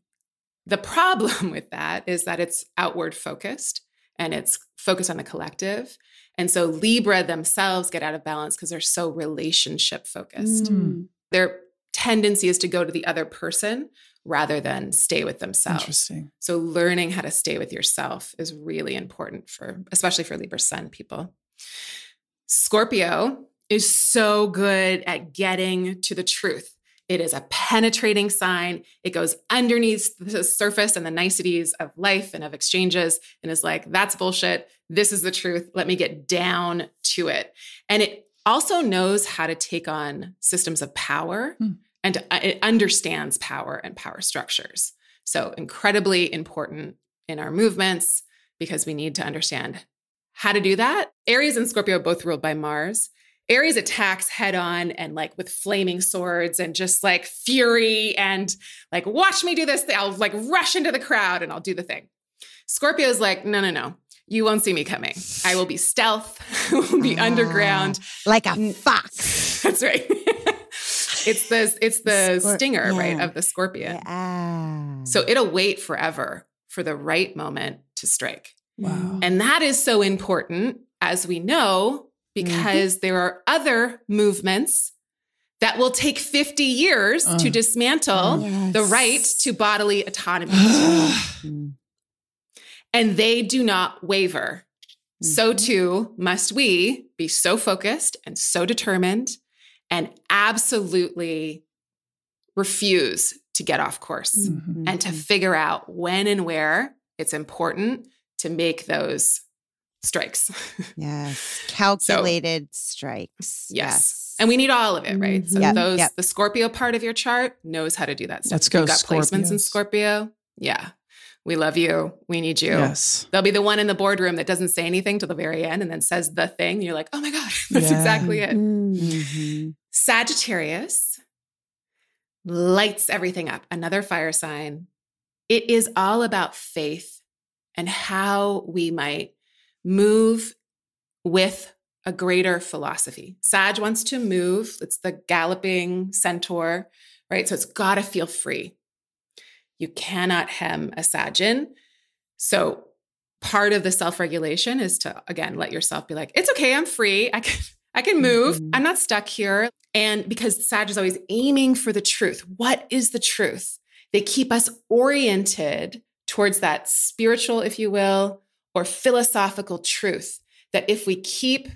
The problem with that is that it's outward focused and it's focused on the collective. And so Libra themselves get out of balance because they're so relationship focused. Mm. Their tendency is to go to the other person rather than stay with themselves. Interesting. So learning how to stay with yourself is really important for especially for Libra sun people. Scorpio is so good at getting to the truth. It is a penetrating sign. It goes underneath the surface and the niceties of life and of exchanges and is like, that's bullshit. This is the truth. Let me get down to it. And it also knows how to take on systems of power Hmm. and uh, it understands power and power structures. So, incredibly important in our movements because we need to understand how to do that. Aries and Scorpio are both ruled by Mars. Aries attacks head on and like with flaming swords and just like fury and like, watch me do this. thing. I'll like rush into the crowd and I'll do the thing. Scorpio's like, no, no, no. You won't see me coming. I will be stealth, I will be Ah. underground. like a fox. That's right. it's the it's the Scor- stinger, right, of the scorpion. Yeah. So it'll wait forever for the right moment to strike. Wow. And that is so important, as we know, because there are other movements that will take 50 years Uh. to dismantle Yes. the right to bodily autonomy. And they do not waver. So Mhm. too must we be so focused and so determined and absolutely refuse to get off course Mhm. and to Mhm. figure out when and where it's important to make those strikes. Yes. Calculated strikes. Yes. And we need all of it, right? So. Yep, those yep. the Scorpio part of your chart knows how to do that stuff. Let's If you've go, got placements in Scorpio. Yeah. We love you. We need you. Yes. They'll be the one in the boardroom that doesn't say anything till the very end and then says the thing. You're like, oh my God, that's Yeah. exactly it. Mm. Mhm. Sagittarius lights everything up. Another fire sign. It is all about faith and how we might move with a greater philosophy. Sag wants to move. It's the galloping centaur, right? So it's got to feel free. You cannot hem a Sag in. So part of the self-regulation is to again let yourself be like, it's okay, I'm free. I can I can move. Mhm. I'm not stuck here. And because Sag is always aiming for the truth. What is the truth? They keep us oriented towards that spiritual, if you will, or philosophical truth. That if we keep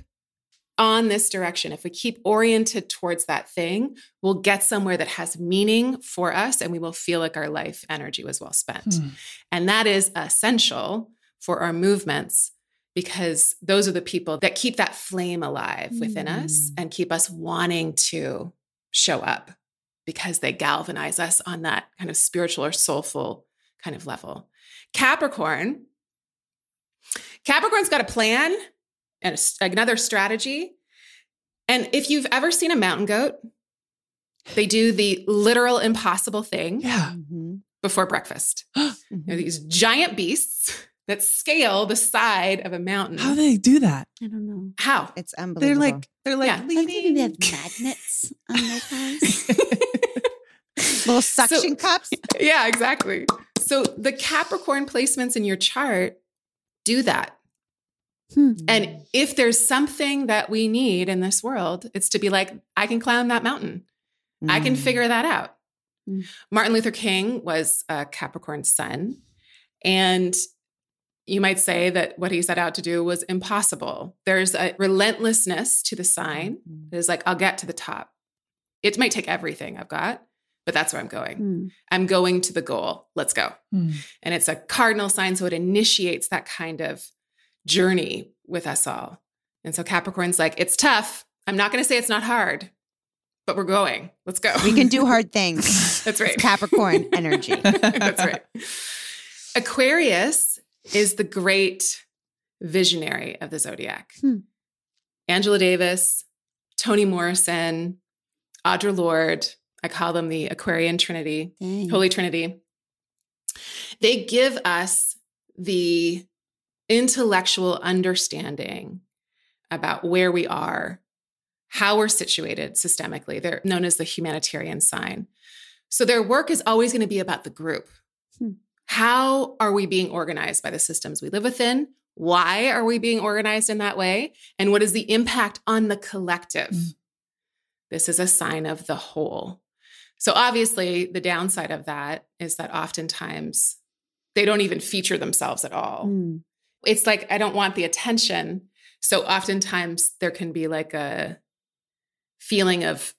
on this direction, if we keep oriented towards that thing, we'll get somewhere that has meaning for us and we will feel like our life energy was well spent. Hmm. And that is essential for our movements because those are the people that keep that flame alive within us Mm. and keep us wanting to show up because they galvanize us on that kind of spiritual or soulful kind of level. Capricorn, Capricorn's got a plan and a s- another strategy. And if you've ever seen a mountain goat, they do the literal impossible thing Yeah. Mhm. before breakfast. They're these giant beasts that scale the side of a mountain. How do they do that? I don't know. How? It's unbelievable. They're like they're like Yeah. I think maybe they have magnets on their cars. little suction cups. yeah, exactly. So the Capricorn placements in your chart do that. Hmm. And if there's something that we need in this world, it's to be like, I can climb that mountain. I can Mm. figure that out. Mm. Martin Luther King was a Capricorn sun. And you might say that what he set out to do was impossible. There's a relentlessness to the sign Mhm. that is like, I'll get to the top. It might take everything I've got, but that's where I'm going. Hmm. I'm going to the goal. Let's go. Hmm. And it's a cardinal sign. So it initiates that kind of journey with us all. And so Capricorn's like, it's tough. I'm not going to say it's not hard, but we're going. Let's go. We can do hard things. That's right. It's Capricorn energy. That's right. Aquarius is the great visionary of the zodiac. Hmm. Angela Davis, Toni Morrison, Audre Lorde. I call them the Aquarian Trinity. Dang. Holy Trinity. They give us the intellectual understanding about where we are, how we're situated systemically. They're known as the humanitarian sign. So their work is always going to be about the group. Hmm. How are we being organized by the systems we live within? Why are we being organized in that way? And what is the impact on the collective? Mm. This is a sign of the whole. So obviously, the downside of that is that oftentimes they don't even feature themselves at all. Mm. It's like, I don't want the attention. So oftentimes there can be like a feeling of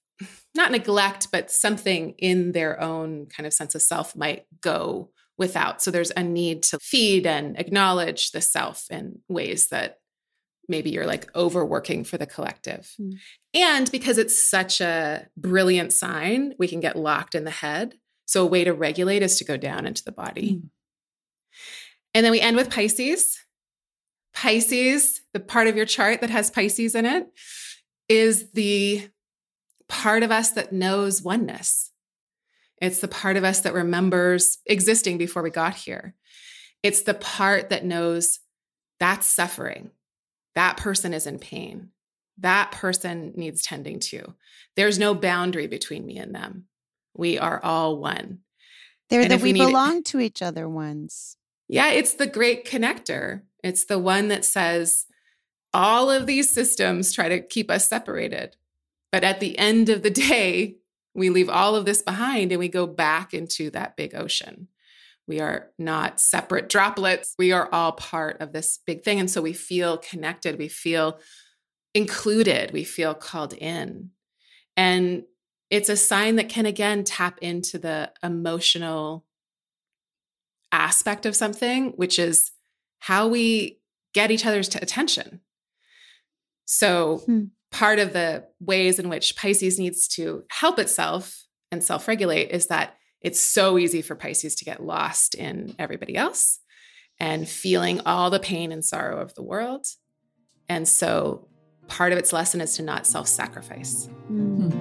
not neglect, but something in their own kind of sense of self might go without. So there's a need to feed and acknowledge the self in ways that maybe you're like overworking for the collective. Mm. And because it's such a brilliant sign, we can get locked in the head. So a way to regulate is to go down into the body. Mm. And then we end with Pisces. Pisces, the part of your chart that has Pisces in it, is the part of us that knows oneness. It's the part of us that remembers existing before we got here. It's the part that knows that's suffering. That person is in pain. That person needs tending to. There's no boundary between me and them. We are all one. They're And the we we need- belong to each other ones. Yeah, it's the great connector. It's the one that says all of these systems try to keep us separated. But at the end of the day, we leave all of this behind and we go back into that big ocean. We are not separate droplets. We are all part of this big thing. And so we feel connected. We feel included. We feel called in. And it's a sign that can, again, tap into the emotional aspect of something, which is how we get each other's t- attention. So, Hmm. part of the ways in which Pisces needs to help itself and self regulate is that it's so easy for Pisces to get lost in everybody else and feeling all the pain and sorrow of the world. And so, part of its lesson is to not self sacrifice. Mm.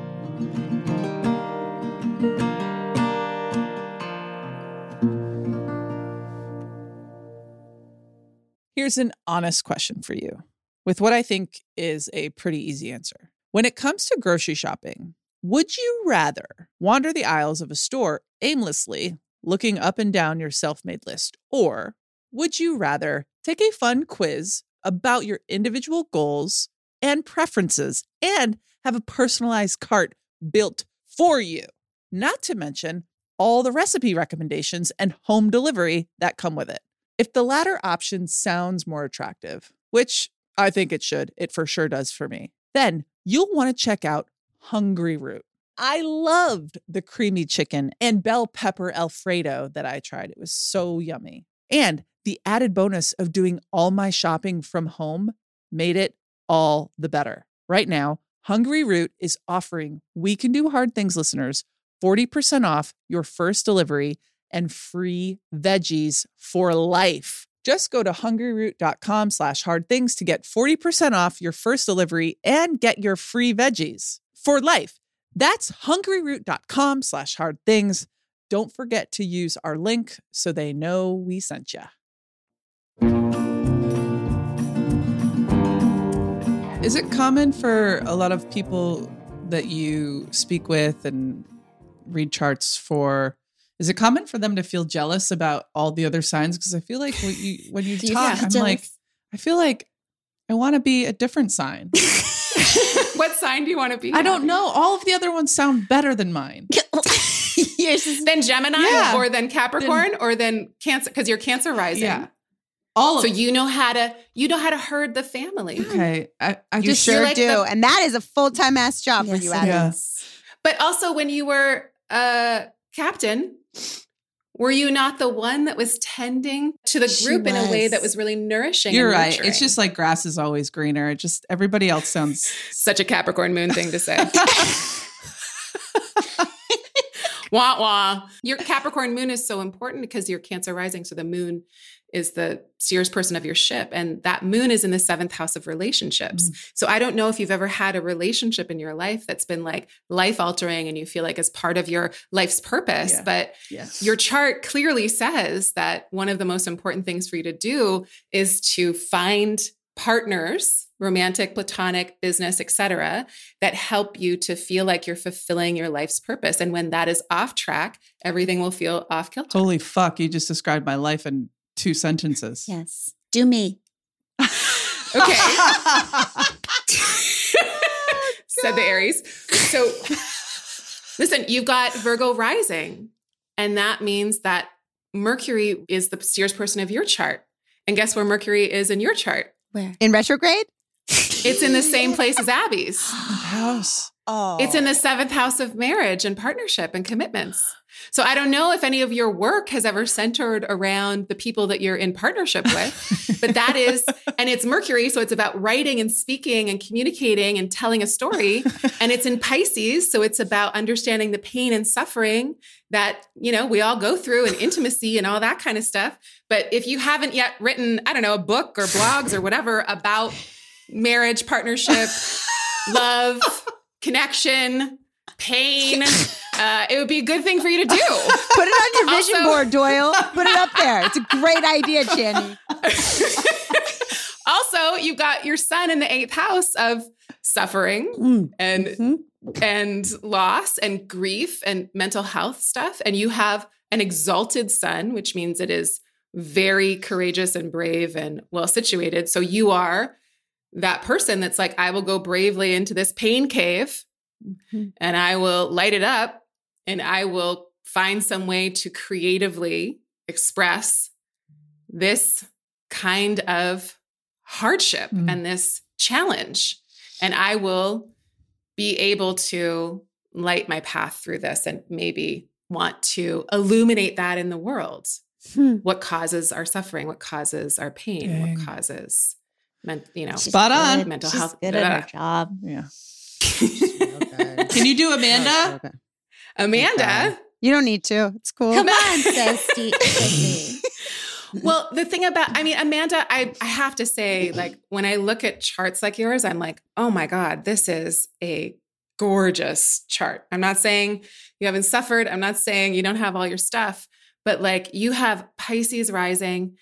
Here's an honest question for you with what I think is a pretty easy answer. When it comes to grocery shopping, would you rather wander the aisles of a store aimlessly, looking up and down your self made list, or would you rather take a fun quiz about your individual goals and preferences and have a personalized cart built for you? Not to mention all the recipe recommendations and home delivery that come with it. If the latter option sounds more attractive, which I think it should, it for sure does for me, then you'll want to check out Hungryroot. I loved the creamy chicken and bell pepper Alfredo that I tried. It was so yummy. And the added bonus of doing all my shopping from home made it all the better. Right now, Hungryroot is offering We Can Do Hard Things listeners 40% off your first delivery and free veggies for life. Just go to hungryroot.com slash hard things to get 40% off your first delivery and get your free veggies for life. That's hungryroot.com slash hard things. Don't forget to use our link so they know we sent you. Is it common for a lot of people that you speak with and read charts for? Is it common for them to feel jealous about all the other signs? Because I feel like when you when you talk, feel I'm like. I feel like I want to be a different sign. what sign do you want to be? I don't Abby? know. All of the other ones sound better than mine. Yours is Then Gemini Yeah. or then Capricorn or then Cancer because you're Cancer rising. Yeah. All of So you know how to you know how to herd the family. Okay. I, I You just sure like do. the- and that is a full time ass job for you, it Adam. Yeah. is. But also when you were a captain, were you not the one that was tending to the group in a way that was. really nourishing? You're right. It's just like grass is always greener. It just everybody else sounds such a Capricorn moon thing to say. wah wah. Your Capricorn moon is so important because you're Cancer rising. So the moon is the steers person of your ship. And that moon is in the seventh house of relationships. Mm. So I don't know if you've ever had a relationship in your life that's been like life altering and you feel like as part of your life's purpose. Yeah. But yes. your chart clearly says that one of the most important things for you to do is to find partners romantic platonic business etc that help you to feel like you're fulfilling your life's purpose and when that is off track everything will feel off kilter Holy fuck, you just described my life in two sentences. Yes. Do me. okay said the aries so Listen, you've got Virgo rising, and that means that Mercury is the steers person of your chart. And guess where Mercury is in your chart? Where? In retrograde? It's in the same place as Abby's. House. Oh. It's in the seventh house of marriage and partnership and commitments. So I don't know if any of your work has ever centered around the people that you're in partnership with, but that is, and it's Mercury. So it's about writing and speaking and communicating and telling a story. And it's in Pisces. So it's about understanding the pain and suffering that, you know, we all go through and intimacy and all that kind of stuff. But if you haven't yet written, I don't know, a book or blogs or whatever about marriage, partnership, love, connection, pain. Uh, it would be a good thing for you to do. Put it on your vision Also- board, Doyle. Put it up there. It's a great idea, Chani. also, you've got your sun in the eighth house of suffering Mm. and Mhm. and loss and grief and mental health stuff. And you have an exalted sun, which means it is very courageous and brave and well situated. So you are that person that's like, I will go bravely into this pain cave Mhm. and I will light it up and I will find some way to creatively express this kind of hardship Mm. and this challenge. And I will be able to light my path through this and maybe want to illuminate that in the world. Hmm. What causes our suffering? What causes our pain? Dang. What causes, men- you know, Spot on. mental She's health. good at her job. Yeah. Okay. Can you do Amanda? Okay. Amanda. Okay. You don't need to. It's cool. Come on, says Steve. Well, the thing about, I mean, Amanda, I, I have to say, like, when I look at charts like yours, I'm like, oh my God, this is a gorgeous chart. I'm not saying you haven't suffered. I'm not saying you don't have all your stuff, but like you have Pisces rising,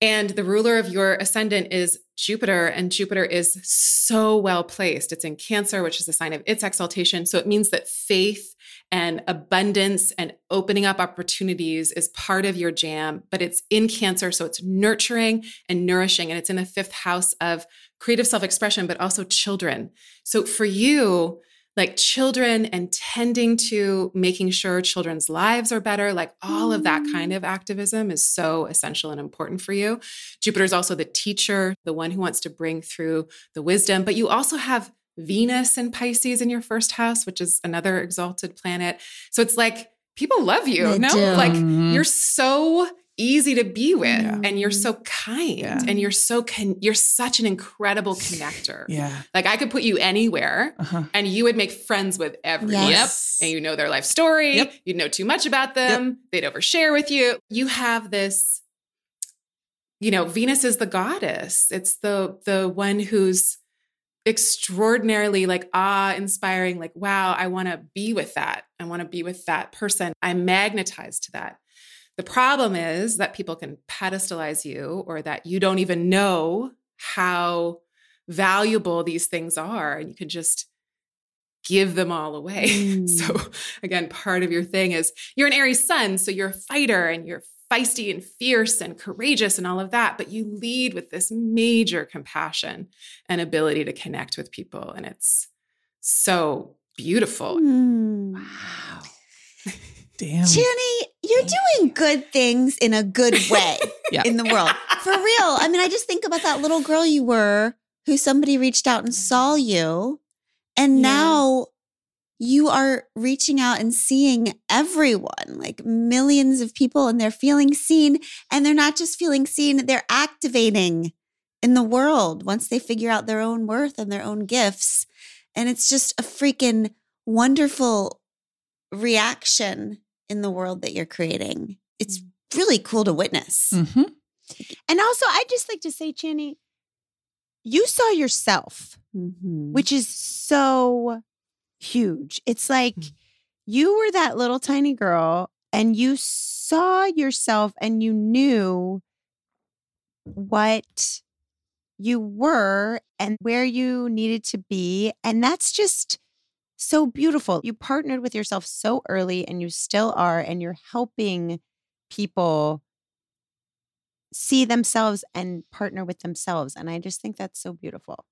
and the ruler of your ascendant is Jupiter, and Jupiter is so well placed. It's in Cancer, which is a sign of its exaltation. So it means that faith and abundance and opening up opportunities is part of your jam, but it's in Cancer. So it's nurturing and nourishing. And it's in the fifth house of creative self expression, but also children. So for you, like children and tending to making sure children's lives are better, like all of that kind of activism is so essential and important for you. Jupiter is also the teacher, the one who wants to bring through the wisdom, but you also have Venus and Pisces in your first house, which is another exalted planet. So it's like people love you. They no, do. like Mhm. you're so easy to be with Yeah. and you're so kind Yeah. and you're so con- you're such an incredible connector. Yeah. Like I could put you anywhere Uh-huh. and you would make friends with everyone. Yes. And you know their life story. Yep. You'd know too much about them. They'd overshare with you. You have this, you know, Venus is the goddess. It's the the one who's extraordinarily like awe inspiring like wow i want to be with that i want to be with that person i'm magnetized to that the problem is that people can pedestalize you or that you don't even know how valuable these things are and you can just give them all away Mm. so again part of your thing is you're an aries sun so you're a fighter and you're feisty and fierce and courageous and all of that but you lead with this major compassion and ability to connect with people and it's so beautiful Hmm. Wow. Damn. Chani, you're doing good things in a good way Yeah. in the world. For real. I mean, I just think about that little girl you were who somebody reached out and saw you. And Yeah. now you are reaching out and seeing everyone, like millions of people, and they're feeling seen. And they're not just feeling seen, they're activating in the world once they figure out their own worth and their own gifts. And it's just a freaking wonderful reaction in the world that you're creating. It's really cool to witness. hmm And also, I just like to say, Chani, you saw yourself, Mhm. which is so huge. It's like you were that little tiny girl and you saw yourself and you knew what you were and where you needed to be. And that's just so beautiful. You partnered with yourself so early and you still are, and you're helping people see themselves and partner with themselves. And I just think that's so beautiful.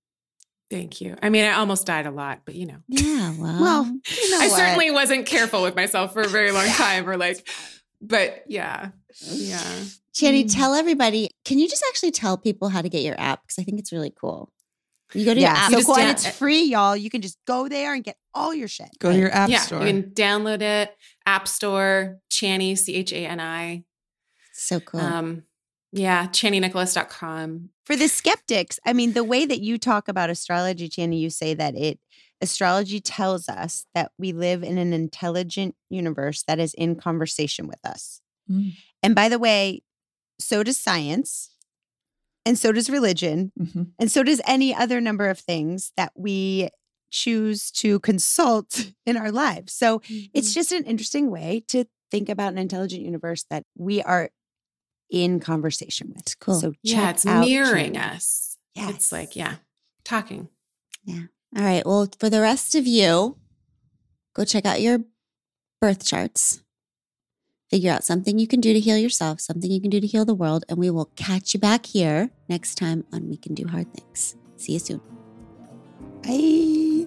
Thank you. I mean, I almost died a lot, but you know. Yeah, well. Well, you know I what? certainly wasn't careful with myself for a very long time or like but yeah. Yeah. Chani, Mm. tell everybody. Can you just actually tell people how to get your app? Because I think it's really cool. You go to your yeah, app. so cool. And it's free, y'all. You can just go there and get all your shit. Go to your app yeah. store. You can download it, App Store, Chani, C H A N I. so cool. Um, yeah, ChaniNicholas.com. For the skeptics, I mean, the way that you talk about astrology, Chani, you say that it astrology tells us that we live in an intelligent universe that is in conversation with us. Mm. And by the way, so does science, and so does religion, Mhm. and so does any other number of things that we choose to consult in our lives. So it's just an interesting way to think about an intelligent universe that we are in conversation with. It's cool. So yeah, check it's out mirroring Chani. us. Yeah, It's like, yeah, talking. Yeah. All right. Well, for the rest of you, go check out your birth charts. Figure out something you can do to heal yourself, something you can do to heal the world, and we will catch you back here next time on We Can Do Hard Things. See you soon. Bye.